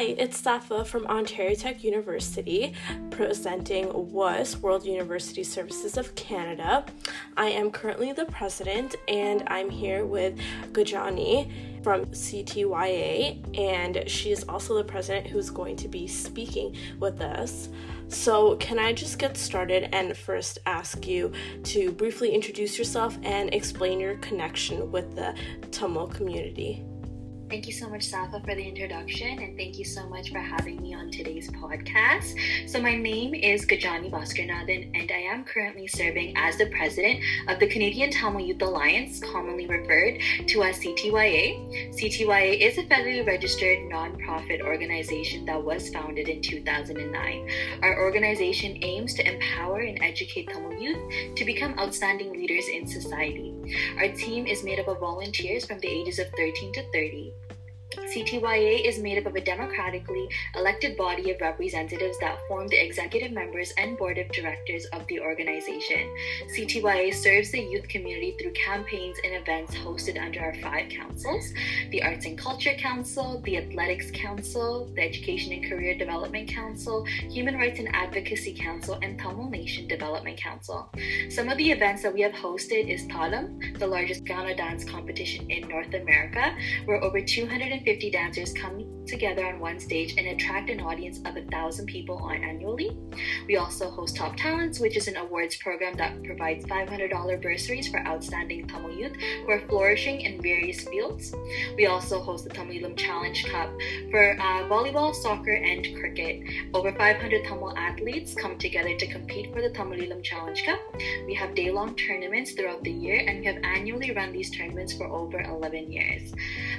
Hi, it's Safa from Ontario Tech University, presenting WUSC, World University Services of Canada. I am currently the president, and I'm here with Gajani from CTYA, and she is also the president who's going to be speaking with us. So, can I just get started and first ask you to briefly introduce yourself and explain your connection with the Tamil community? Thank you so much, Safa, for the introduction, and thank you so much for having me on today's podcast. So, my name is Gajani Baskaranathan, and I am currently serving as the president of the Canadian Tamil Youth Alliance, commonly referred to as CTYA. CTYA is a federally registered nonprofit organization that was founded in 2009. Our organization aims to empower and educate Tamil youth to become outstanding leaders in society. Our team is made up of volunteers from the ages of 13 to 30. CTYA is made up of a democratically elected body of representatives that form the executive members and board of directors of the organization. CTYA serves the youth community through campaigns and events hosted under our five councils the Arts and Culture Council, the Athletics Council, the Education and Career Development Council, Human Rights and Advocacy Council, and Tamil Nation Development Council. Some of the events that we have hosted is Thalam, the largest Gaana dance competition in North America, where over 250 150 dancers come together on one stage and attract an audience of a thousand people on annually. We also host Top Talents, which is an awards program that provides $500 bursaries for outstanding Tamil youth who are flourishing in various fields. We also host the Tamil Challenge Cup for uh, volleyball, soccer, and cricket. Over 500 Tamil athletes come together to compete for the Tamil Challenge Cup. We have day-long tournaments throughout the year, and we have annually run these tournaments for over 11 years.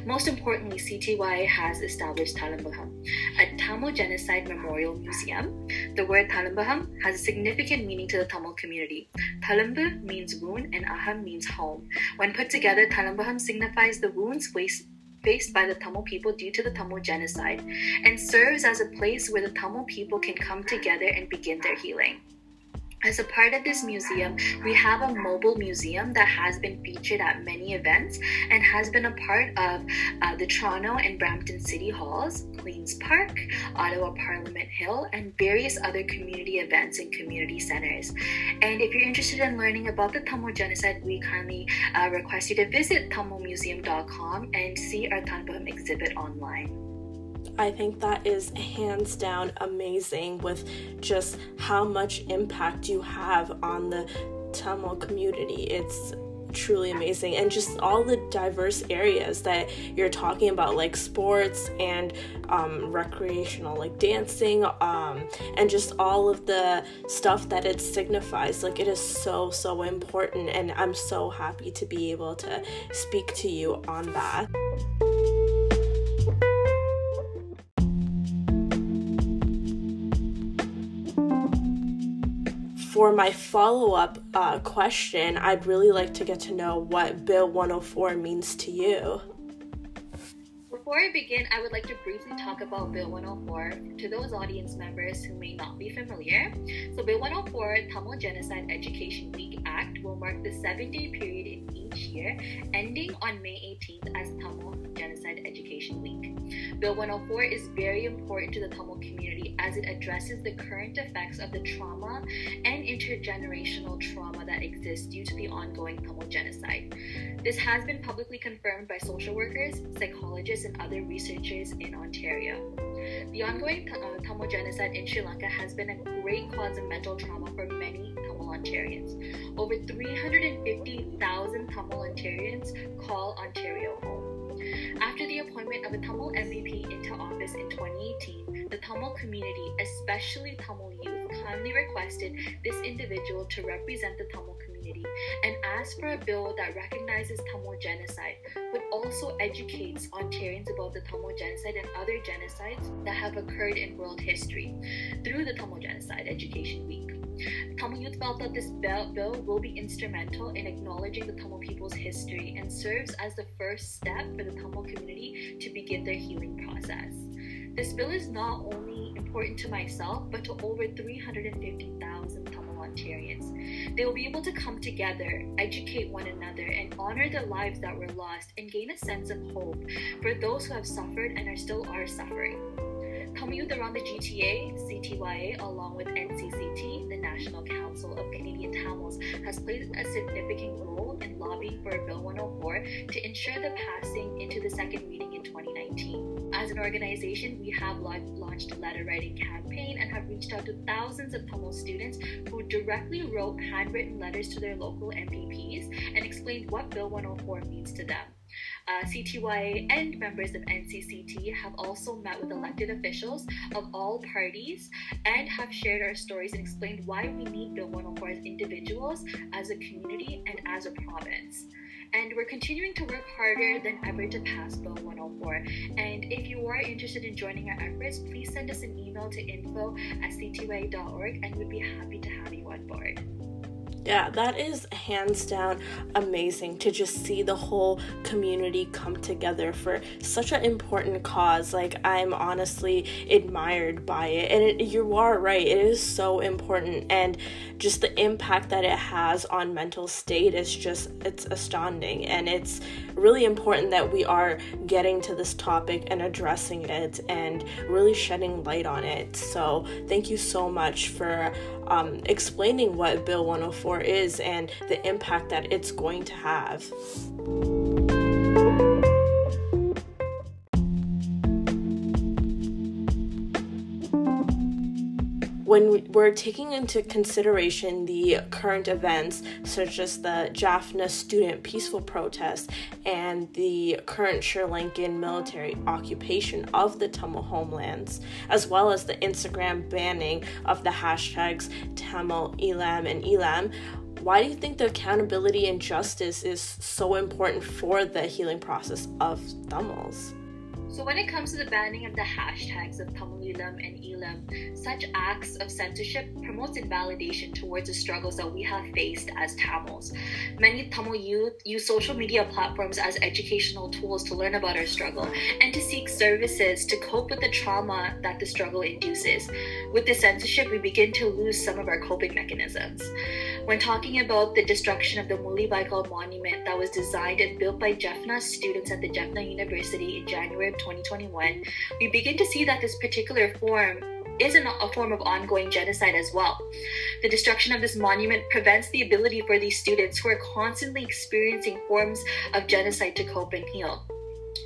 Most importantly, CTYA has established Thalambagam, a Tamil Genocide Memorial Museum. The word Thalambagam has a significant meaning to the Tamil community. Thalambu means wound and Aham means home. When put together, Thalambagam signifies the wounds faced by the Tamil people due to the Tamil genocide and serves as a place where the Tamil people can come together and begin their healing. As a part of this museum, we have a mobile museum that has been featured at many events and has been a part of uh, the Toronto and Brampton City Halls, Queen's Park, Ottawa Parliament Hill, and various other community events and community centers. And if you're interested in learning about the Tamil genocide, we kindly uh, request you to visit tamilmuseum.com and see our Thalambagam exhibit online. I think that is hands down amazing with just how much impact you have on the Tamil community. It's truly amazing. And just all the diverse areas that you're talking about like sports and um, recreational like dancing um, and just all of the stuff that it signifies. Like it is so so important and i'm so happy to be able to speak to you on that for my follow up uh, question, I'd really like to get to know what Bill 104 means to you. Before I begin, I would like to briefly talk about Bill 104 to those audience members who may not be familiar. So, Bill 104, Tamil Genocide Education Week Act, will mark the seven day period in each year, ending on May 18th as Tamil Genocide Education Week. Bill 104 is very important to the Tamil community as it addresses the current effects of the trauma and intergenerational trauma that exists due to the ongoing Tamil genocide. This has been publicly confirmed by social workers, psychologists, and other researchers in Ontario. The ongoing uh, Tamil genocide in Sri Lanka has been a great cause of mental trauma for many Tamil Ontarians. Over 350,000 Tamil Ontarians call Ontario home. After the appointment of a Tamil MPP into office in 2018, the Tamil community, especially Tamil youth, kindly requested this individual to represent the Tamil community and asked for a bill that recognizes Tamil genocide, but also educates Ontarians about the Tamil genocide and other genocides that have occurred in world history through the Tamil Genocide Education Week. Tamil Youth felt that this bill, bill will be instrumental in acknowledging the Tamil people's history and serves as the first step for the Tamil community to begin their healing process. This bill is not only important to myself, but to over 350,000 Tamil Ontarians. They will be able to come together, educate one another, and honor the lives that were lost and gain a sense of hope for those who have suffered and are still are suffering. Youth around the GTA, CTYA, along with NCCT, the National Council of Canadian Tamils, has played a significant role in lobbying for Bill 104 to ensure the passing into the second reading in 2019. As an organization, we have launched a letter writing campaign and have reached out to thousands of Tamil students who directly wrote handwritten letters to their local MPPs and explained what Bill 104 means to them. Uh, CTYA and members of NCCT have also met with elected officials of all parties and have shared our stories and explained why we need Bill 104 as individuals, as a community, and as a province. And we're continuing to work harder than ever to pass Bill 104. And if you are interested in joining our efforts, please send us an email to info at ctya.org and we'd be happy to have you on board. Yeah, that is hands down amazing to just see the whole community come together for such an important cause. Like, I'm honestly admired by it. And it, you are right, it is so important. And just the impact that it has on mental state is just, it's astounding. And it's really important that we are getting to this topic and addressing it and really shedding light on it. So, thank you so much for um, explaining what Bill 104 is and the impact that it's going to have. When we're taking into consideration the current events, such as the Jaffna student peaceful protest and the current Sri Lankan military occupation of the Tamil homelands, as well as the Instagram banning of the hashtags Tamil Eelam and Eelam, why do you think the accountability and justice is so important for the healing process of Tamils? So when it comes to the banning of the hashtags of Tamilam and Eelam, such acts of censorship promotes invalidation towards the struggles that we have faced as Tamils. Many Tamil youth use social media platforms as educational tools to learn about our struggle and to seek services to cope with the trauma that the struggle induces. With the censorship, we begin to lose some of our coping mechanisms. When talking about the destruction of the Mullivaikkal monument that was designed and built by Jaffna students at the Jaffna University in January of 2021, we begin to see that this particular form is a form of ongoing genocide as well. The destruction of this monument prevents the ability for these students who are constantly experiencing forms of genocide to cope and heal.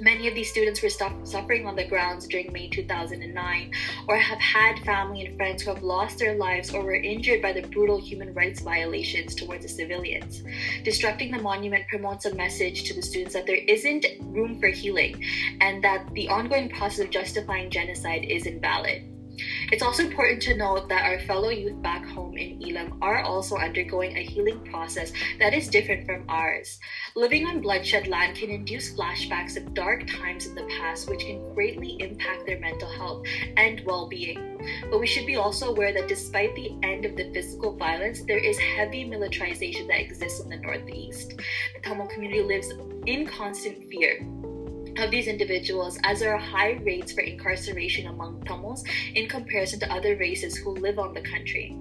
Many of these students were suffering on the grounds during May 2009 or have had family and friends who have lost their lives or were injured by the brutal human rights violations towards the civilians. Destructing the monument promotes a message to the students that there isn't room for healing and that the ongoing process of justifying genocide is invalid. It's also important to note that our fellow youth back home in Eelam are also undergoing a healing process that is different from ours. Living on bloodshed land can induce flashbacks of dark times in the past, which can greatly impact their mental health and well being. But we should be also aware that despite the end of the physical violence, there is heavy militarization that exists in the Northeast. The Tamil community lives in constant fear of these individuals as there are high rates for incarceration among Tamils in comparison to other races who live on the country.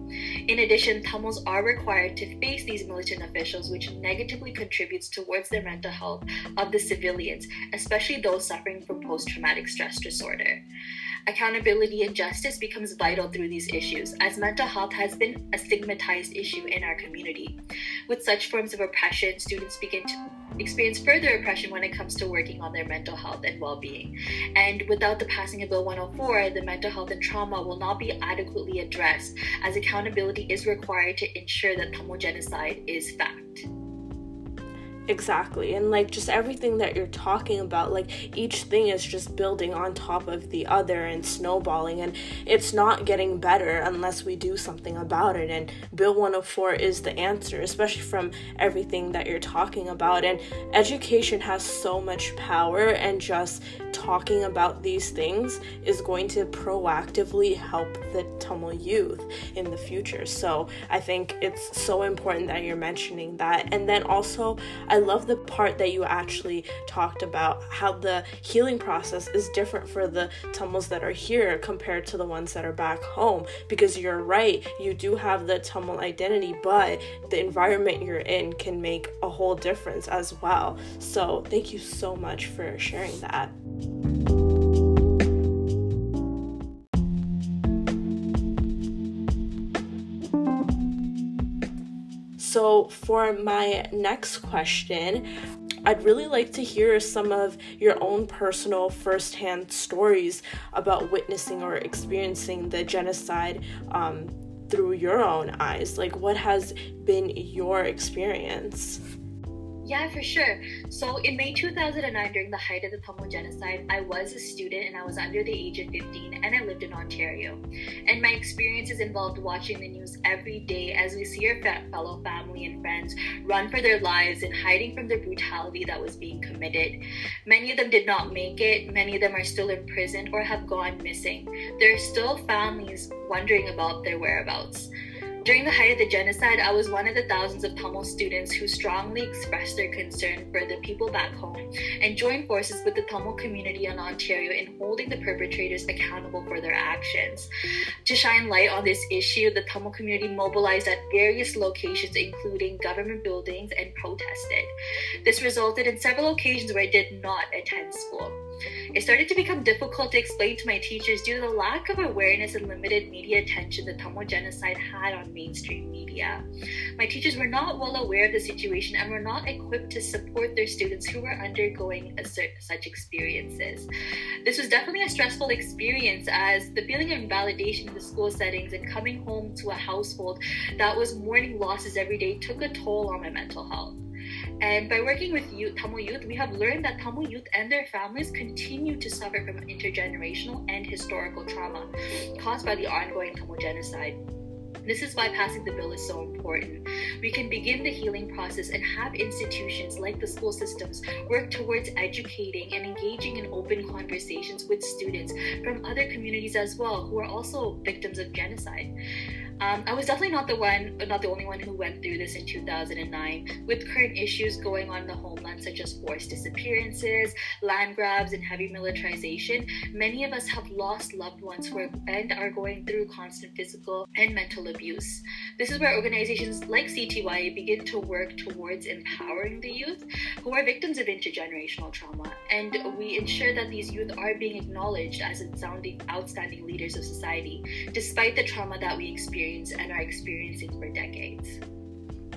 In addition, Tamils are required to face these militant officials, which negatively contributes towards the mental health of the civilians, especially those suffering from post traumatic stress disorder. Accountability and justice becomes vital through these issues, as mental health has been a stigmatized issue in our community. With such forms of oppression, students begin to experience further oppression when it comes to working on their mental health and well being. And without the passing of Bill 104, the mental health and trauma will not be adequately addressed, as accountability is required to ensure that Tamil genocide is fact. Exactly. And like just everything that you're talking about, like each thing is just building on top of the other and snowballing. And it's not getting better unless we do something about it. And Bill 104 is the answer, especially from everything that you're talking about. And education has so much power, and just talking about these things is going to proactively help the Tamil youth in the future. So I think it's so important that you're mentioning that. And then also, I love the part that you actually talked about how the healing process is different for the Tamils that are here compared to the ones that are back home. Because you're right, you do have the Tamil identity, but the environment you're in can make a whole difference as well. So, thank you so much for sharing that. So, for my next question, I'd really like to hear some of your own personal firsthand stories about witnessing or experiencing the genocide um, through your own eyes. Like, what has been your experience? Yeah, for sure. So in May 2009, during the height of the Tamil genocide, I was a student and I was under the age of 15 and I lived in Ontario. And my experiences involved watching the news every day as we see our fellow family and friends run for their lives and hiding from the brutality that was being committed. Many of them did not make it, many of them are still imprisoned or have gone missing. There are still families wondering about their whereabouts. During the height of the genocide, I was one of the thousands of Tamil students who strongly expressed their concern for the people back home and joined forces with the Tamil community in Ontario in holding the perpetrators accountable for their actions. To shine light on this issue, the Tamil community mobilized at various locations, including government buildings, and protested. This resulted in several occasions where I did not attend school. It started to become difficult to explain to my teachers due to the lack of awareness and limited media attention the Tamil genocide had on mainstream media. My teachers were not well aware of the situation and were not equipped to support their students who were undergoing such experiences. This was definitely a stressful experience as the feeling of invalidation in the school settings and coming home to a household that was mourning losses every day took a toll on my mental health. And by working with youth, Tamil youth, we have learned that Tamil youth and their families continue to suffer from intergenerational and historical trauma caused by the ongoing Tamil genocide. This is why passing the bill is so important. We can begin the healing process and have institutions like the school systems work towards educating and engaging in open conversations with students from other communities as well who are also victims of genocide. Um, I was definitely not the one, not the only one who went through this in 2009. With current issues going on in the homeland, such as forced disappearances, land grabs, and heavy militarization, many of us have lost loved ones who are, and are going through constant physical and mental abuse. This is where organizations like CTYA begin to work towards empowering the youth who are victims of intergenerational trauma, and we ensure that these youth are being acknowledged as outstanding leaders of society, despite the trauma that we experience and are experiencing for decades.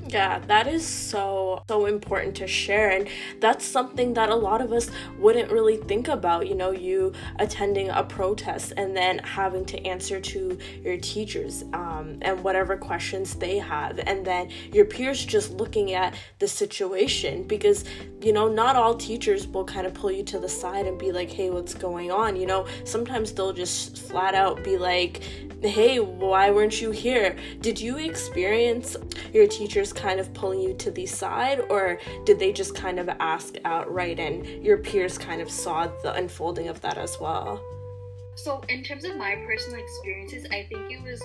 Yeah, that is so so important to share and that's something that a lot of us wouldn't really think about, you know, you attending a protest and then having to answer to your teachers um, and whatever questions they have and then your peers just looking at the situation because you know, not all teachers will kind of pull you to the side and be like, "Hey, what's going on?" You know, sometimes they'll just flat out be like, hey, why weren't you here? Did you experience your teachers kind of pulling you to the side, or did they just kind of ask outright and your peers kind of saw the unfolding of that as well? So, in terms of my personal experiences, I think it was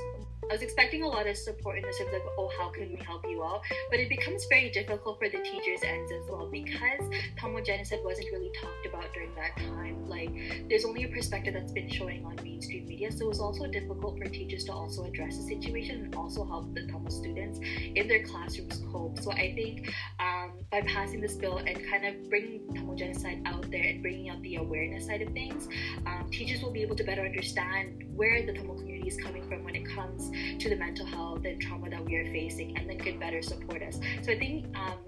I was expecting a lot of support in the sense of, oh, how can we help you out? But it becomes very difficult for the teachers' ends as well because Tamil genocide wasn't really talked about during that time. Like, there's only a perspective that's been showing on mainstream media, so it was also difficult for teachers to also address the situation and also help the Tamil students in their classrooms cope. So I think um, by passing this bill and kind of bringing Tamil genocide out there and bringing out the awareness side of things, um, teachers will be able to better understand where the Tamil community is coming from when it comes to the mental health and trauma that we are facing, and then could better support us. So I think um,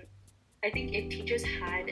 I think if teachers had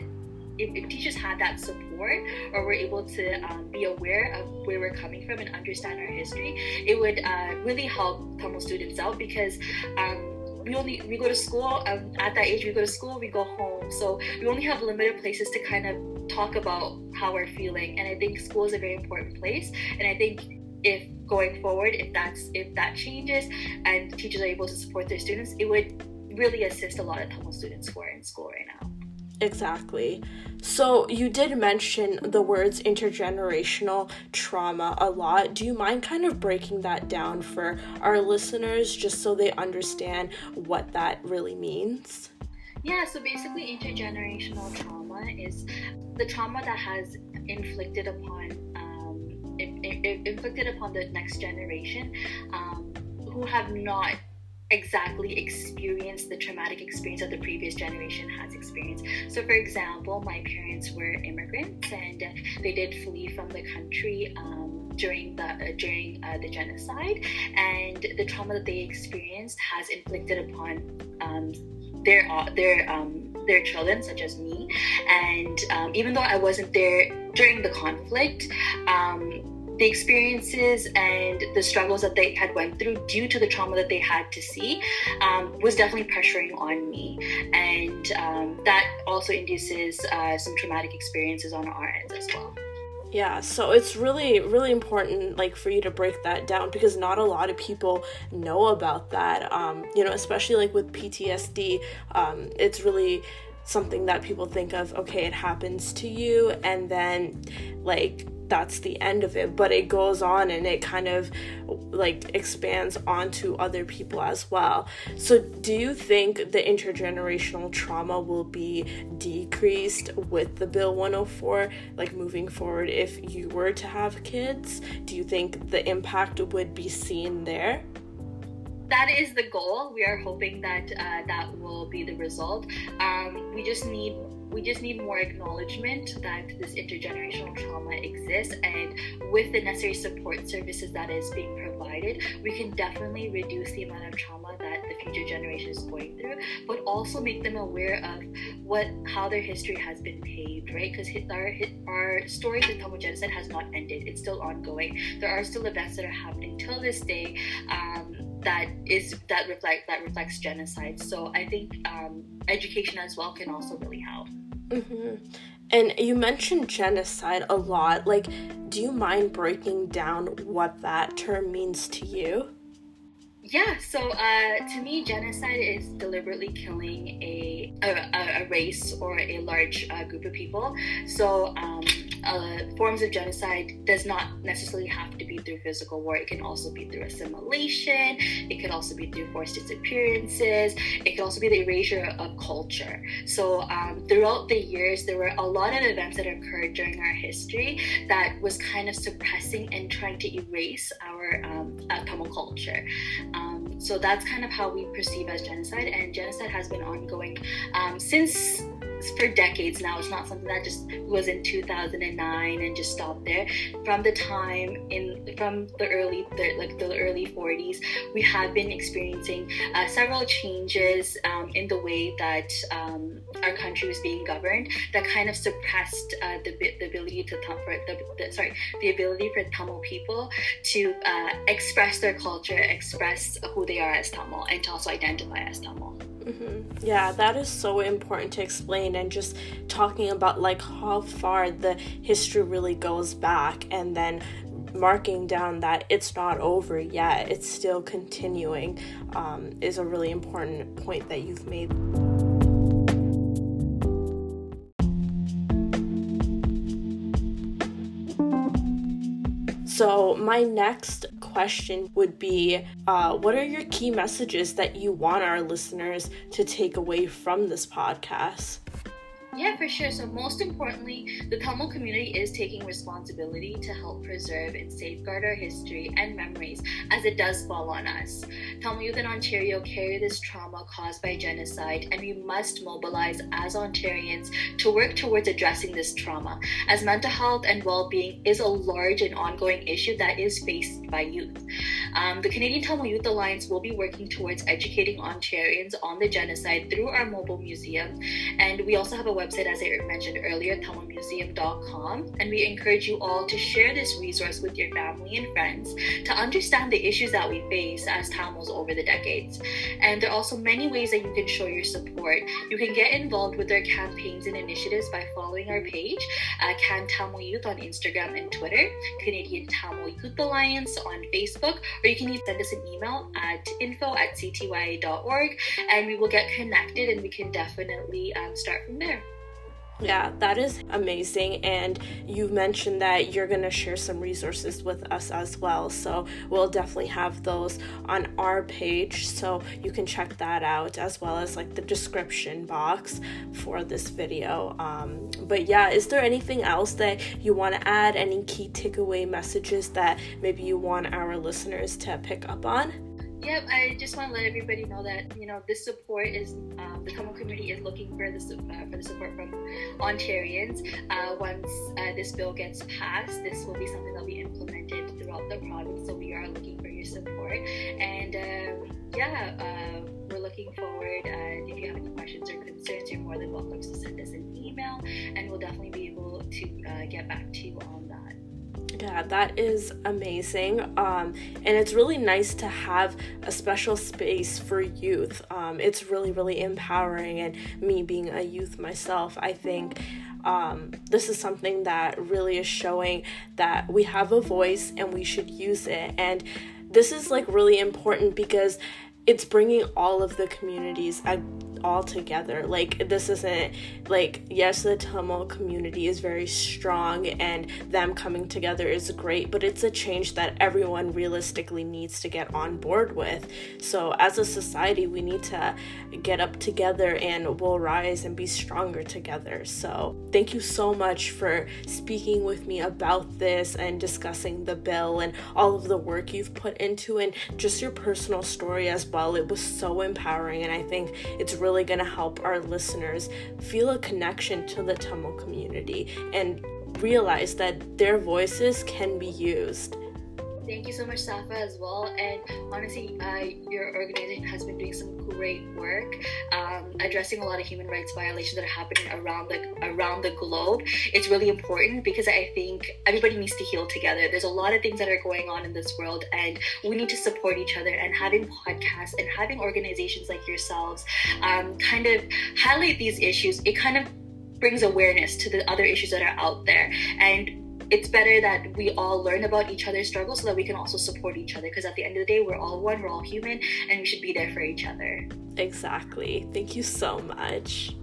if, if, teachers had that support or were able to um, be aware of where we're coming from and understand our history, it would uh, really help Tamil students out because um, we only we go to school um, at that age. We go to school, we go home, so we only have limited places to kind of talk about how we're feeling. And I think school is a very important place. And I think if going forward, if that's if that changes and teachers are able to support their students, it would really assist a lot of Tamil students who are in school right now. Exactly. So, you did mention the words intergenerational trauma a lot. Do you mind kind of breaking that down for our listeners just so they understand what that really means? Yeah, so basically, intergenerational trauma is the trauma that has inflicted upon inflicted upon the next generation um, who have not exactly experienced the traumatic experience that the previous generation has experienced. So, for example, my parents were immigrants and they did flee from the country. Um, during the uh, during uh, the genocide, and the trauma that they experienced has inflicted upon um, their their um, their children, such as me. And um, even though I wasn't there during the conflict, um, the experiences and the struggles that they had went through due to the trauma that they had to see um, was definitely pressuring on me. And um, that also induces uh, some traumatic experiences on our ends as well. Yeah so it's really really important like for you to break that down because not a lot of people know about that. Um, you know especially like with ptsd um, it's really something that people think of okay it happens to you and then like that's the end of it but it goes on and it kind of like expands onto other people as well so do you think the intergenerational trauma will be decreased with the bill 104 like moving forward if you were to have kids do you think the impact would be seen there that is the goal. We are hoping that uh, that will be the result. Um, we just need we just need more acknowledgement that this intergenerational trauma exists and with the necessary support services that is being provided we can definitely reduce the amount of trauma that the future generation is going through but also make them aware of what how their history has been paved right because our our stories of Tamil genocide has not ended it's still ongoing there are still events that are happening till this day um, that is that reflect that reflects genocide. So I think um, education as well can also really help. Mm-hmm. And you mentioned genocide a lot. Like, do you mind breaking down what that term means to you? Yeah, so uh, to me, genocide is deliberately killing a, a, a race or a large uh, group of people. So um, uh, forms of genocide does not necessarily have to be through physical war. It can also be through assimilation. It could also be through forced disappearances. It could also be the erasure of culture. So um, throughout the years, there were a lot of events that occurred during our history that was kind of suppressing and trying to erase our um, Tamil culture. Um, so that's kind of how we perceive as genocide, and genocide has been ongoing um, since for decades now. It's not something that just was in 2009 and just stopped there. From the time in from the early the, like the early 40s, we have been experiencing uh, several changes um, in the way that um, our country was being governed that kind of suppressed uh, the, the ability to for the, the, sorry the ability for Tamil people to uh, express their culture, express who they are as Tamil, and to also identify as Tamil. Mm-hmm. Yeah, that is so important to explain, and just talking about like how far the history really goes back, and then marking down that it's not over yet, it's still continuing, um, is a really important point that you've made. So, my next question would be uh, What are your key messages that you want our listeners to take away from this podcast? Yeah, for sure. So, most importantly, the Tamil community is taking responsibility to help preserve and safeguard our history and memories as it does fall on us. Tamil youth in Ontario carry this trauma caused by genocide, and we must mobilize as Ontarians to work towards addressing this trauma, as mental health and well being is a large and ongoing issue that is faced by youth. Um, the Canadian Tamil Youth Alliance will be working towards educating Ontarians on the genocide through our mobile museum, and we also have a website, as I mentioned earlier, tamilmuseum.com. And we encourage you all to share this resource with your family and friends to understand the issues that we face as Tamils over the decades. And there are also many ways that you can show your support. You can get involved with our campaigns and initiatives by following our page, uh, Can Tamil Youth on Instagram and Twitter, Canadian Tamil Youth Alliance on Facebook, or you can even send us an email at info at ctya.org and we will get connected and we can definitely um, start from there. Yeah, that is amazing. And you mentioned that you're going to share some resources with us as well. So we'll definitely have those on our page. So you can check that out as well as like the description box for this video. Um, but yeah, is there anything else that you want to add? Any key takeaway messages that maybe you want our listeners to pick up on? Yep, I just want to let everybody know that you know this support is um, the Tamil community is looking for this uh, for the support from Ontarians. Uh, once uh, this bill gets passed, this will be something that will be implemented throughout the province. So we are looking for your support, and um, yeah, uh, we're looking forward. Uh, if you have any questions or concerns, you're more than welcome to send us an email, and we'll definitely be able to uh, get back to you on that. Yeah, that is amazing. Um, and it's really nice to have a special space for youth. Um, it's really, really empowering. And me being a youth myself, I think um, this is something that really is showing that we have a voice and we should use it. And this is like really important because it's bringing all of the communities all together. Like this isn't like yes, the Tamil community is very strong and them coming together is great, but it's a change that everyone realistically needs to get on board with. So as a society, we need to get up together and we'll rise and be stronger together. So thank you so much for speaking with me about this and discussing the bill and all of the work you've put into and just your personal story as well. It was so empowering and I think it's really really going to help our listeners feel a connection to the Tamil community and realize that their voices can be used. Thank you so much, Safa, as well. And honestly, uh, your organization has been doing some great work, um, addressing a lot of human rights violations that are happening around the around the globe. It's really important because I think everybody needs to heal together. There's a lot of things that are going on in this world, and we need to support each other. And having podcasts and having organizations like yourselves um, kind of highlight these issues, it kind of brings awareness to the other issues that are out there and it's better that we all learn about each other's struggles so that we can also support each other because at the end of the day we're all one we're all human and we should be there for each other. Exactly. Thank you so much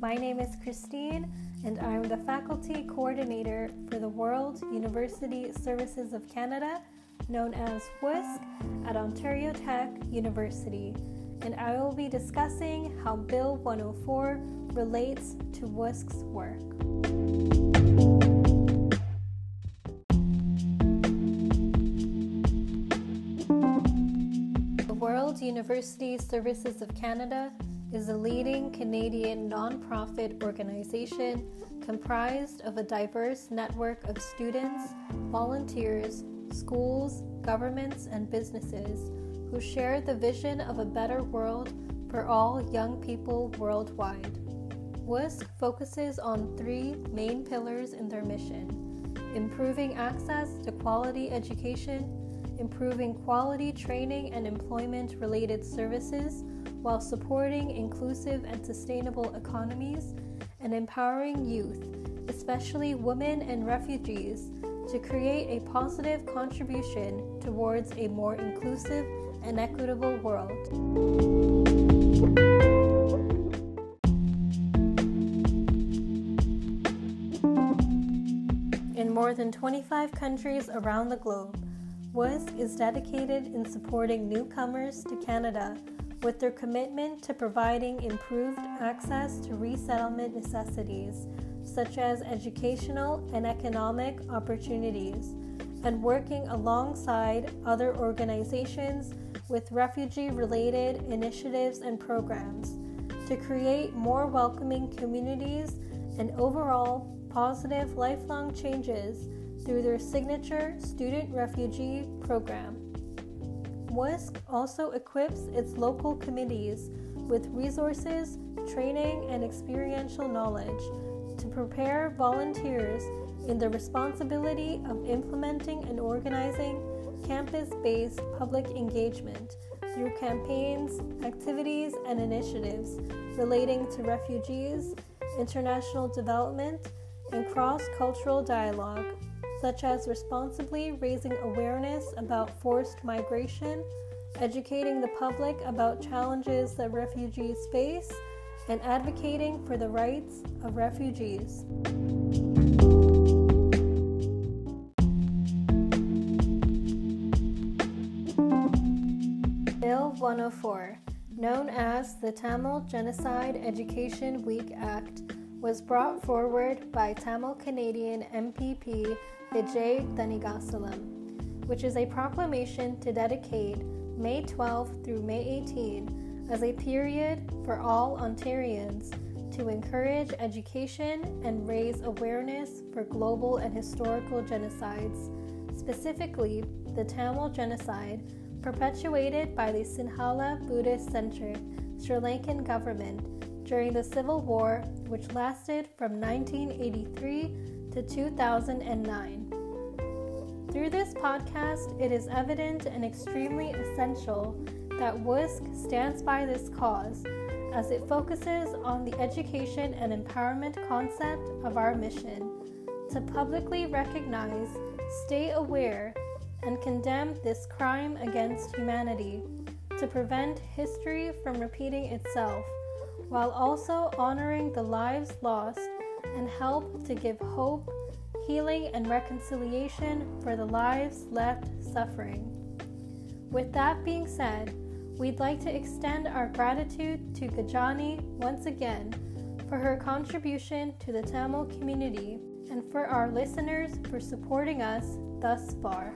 My name is Christine and I'm the faculty coordinator for the World University Services of Canada, known as WUSC, at Ontario Tech University. And I will be discussing how Bill 104 relates to WUSC's work. The World University Services of Canada is a leading Canadian nonprofit organization comprised of a diverse network of students, volunteers, schools, governments, and businesses who share the vision of a better world for all young people worldwide. WUSC focuses on three main pillars in their mission improving access to quality education, improving quality training and employment related services while supporting inclusive and sustainable economies and empowering youth, especially women and refugees, to create a positive contribution towards a more inclusive and equitable world. In more than 25 countries around the globe, WUSC is dedicated in supporting newcomers to Canada with their commitment to providing improved access to resettlement necessities, such as educational and economic opportunities, and working alongside other organizations with refugee related initiatives and programs to create more welcoming communities and overall positive lifelong changes through their signature Student Refugee Program. WUSC also equips its local committees with resources, training, and experiential knowledge to prepare volunteers in the responsibility of implementing and organizing campus based public engagement through campaigns, activities, and initiatives relating to refugees, international development, and cross cultural dialogue such as responsibly raising awareness about forced migration, educating the public about challenges that refugees face, and advocating for the rights of refugees. Bill 104, known as the Tamil Genocide Education Week Act, was brought forward by Tamil Canadian MPP Vijay Thanigasalam, which is a proclamation to dedicate May 12 through May 18 as a period for all Ontarians to encourage education and raise awareness for global and historical genocides, specifically the Tamil genocide perpetuated by the Sinhala Buddhist centered Sri Lankan government during the Civil War, which lasted from 1983 to 2009. Through this podcast, it is evident and extremely essential that WUSC stands by this cause as it focuses on the education and empowerment concept of our mission to publicly recognize, stay aware, and condemn this crime against humanity to prevent history from repeating itself while also honoring the lives lost and help to give hope, healing, and reconciliation for the lives left suffering. With that being said, we'd like to extend our gratitude to Gajani once again for her contribution to the Tamil community and for our listeners for supporting us thus far.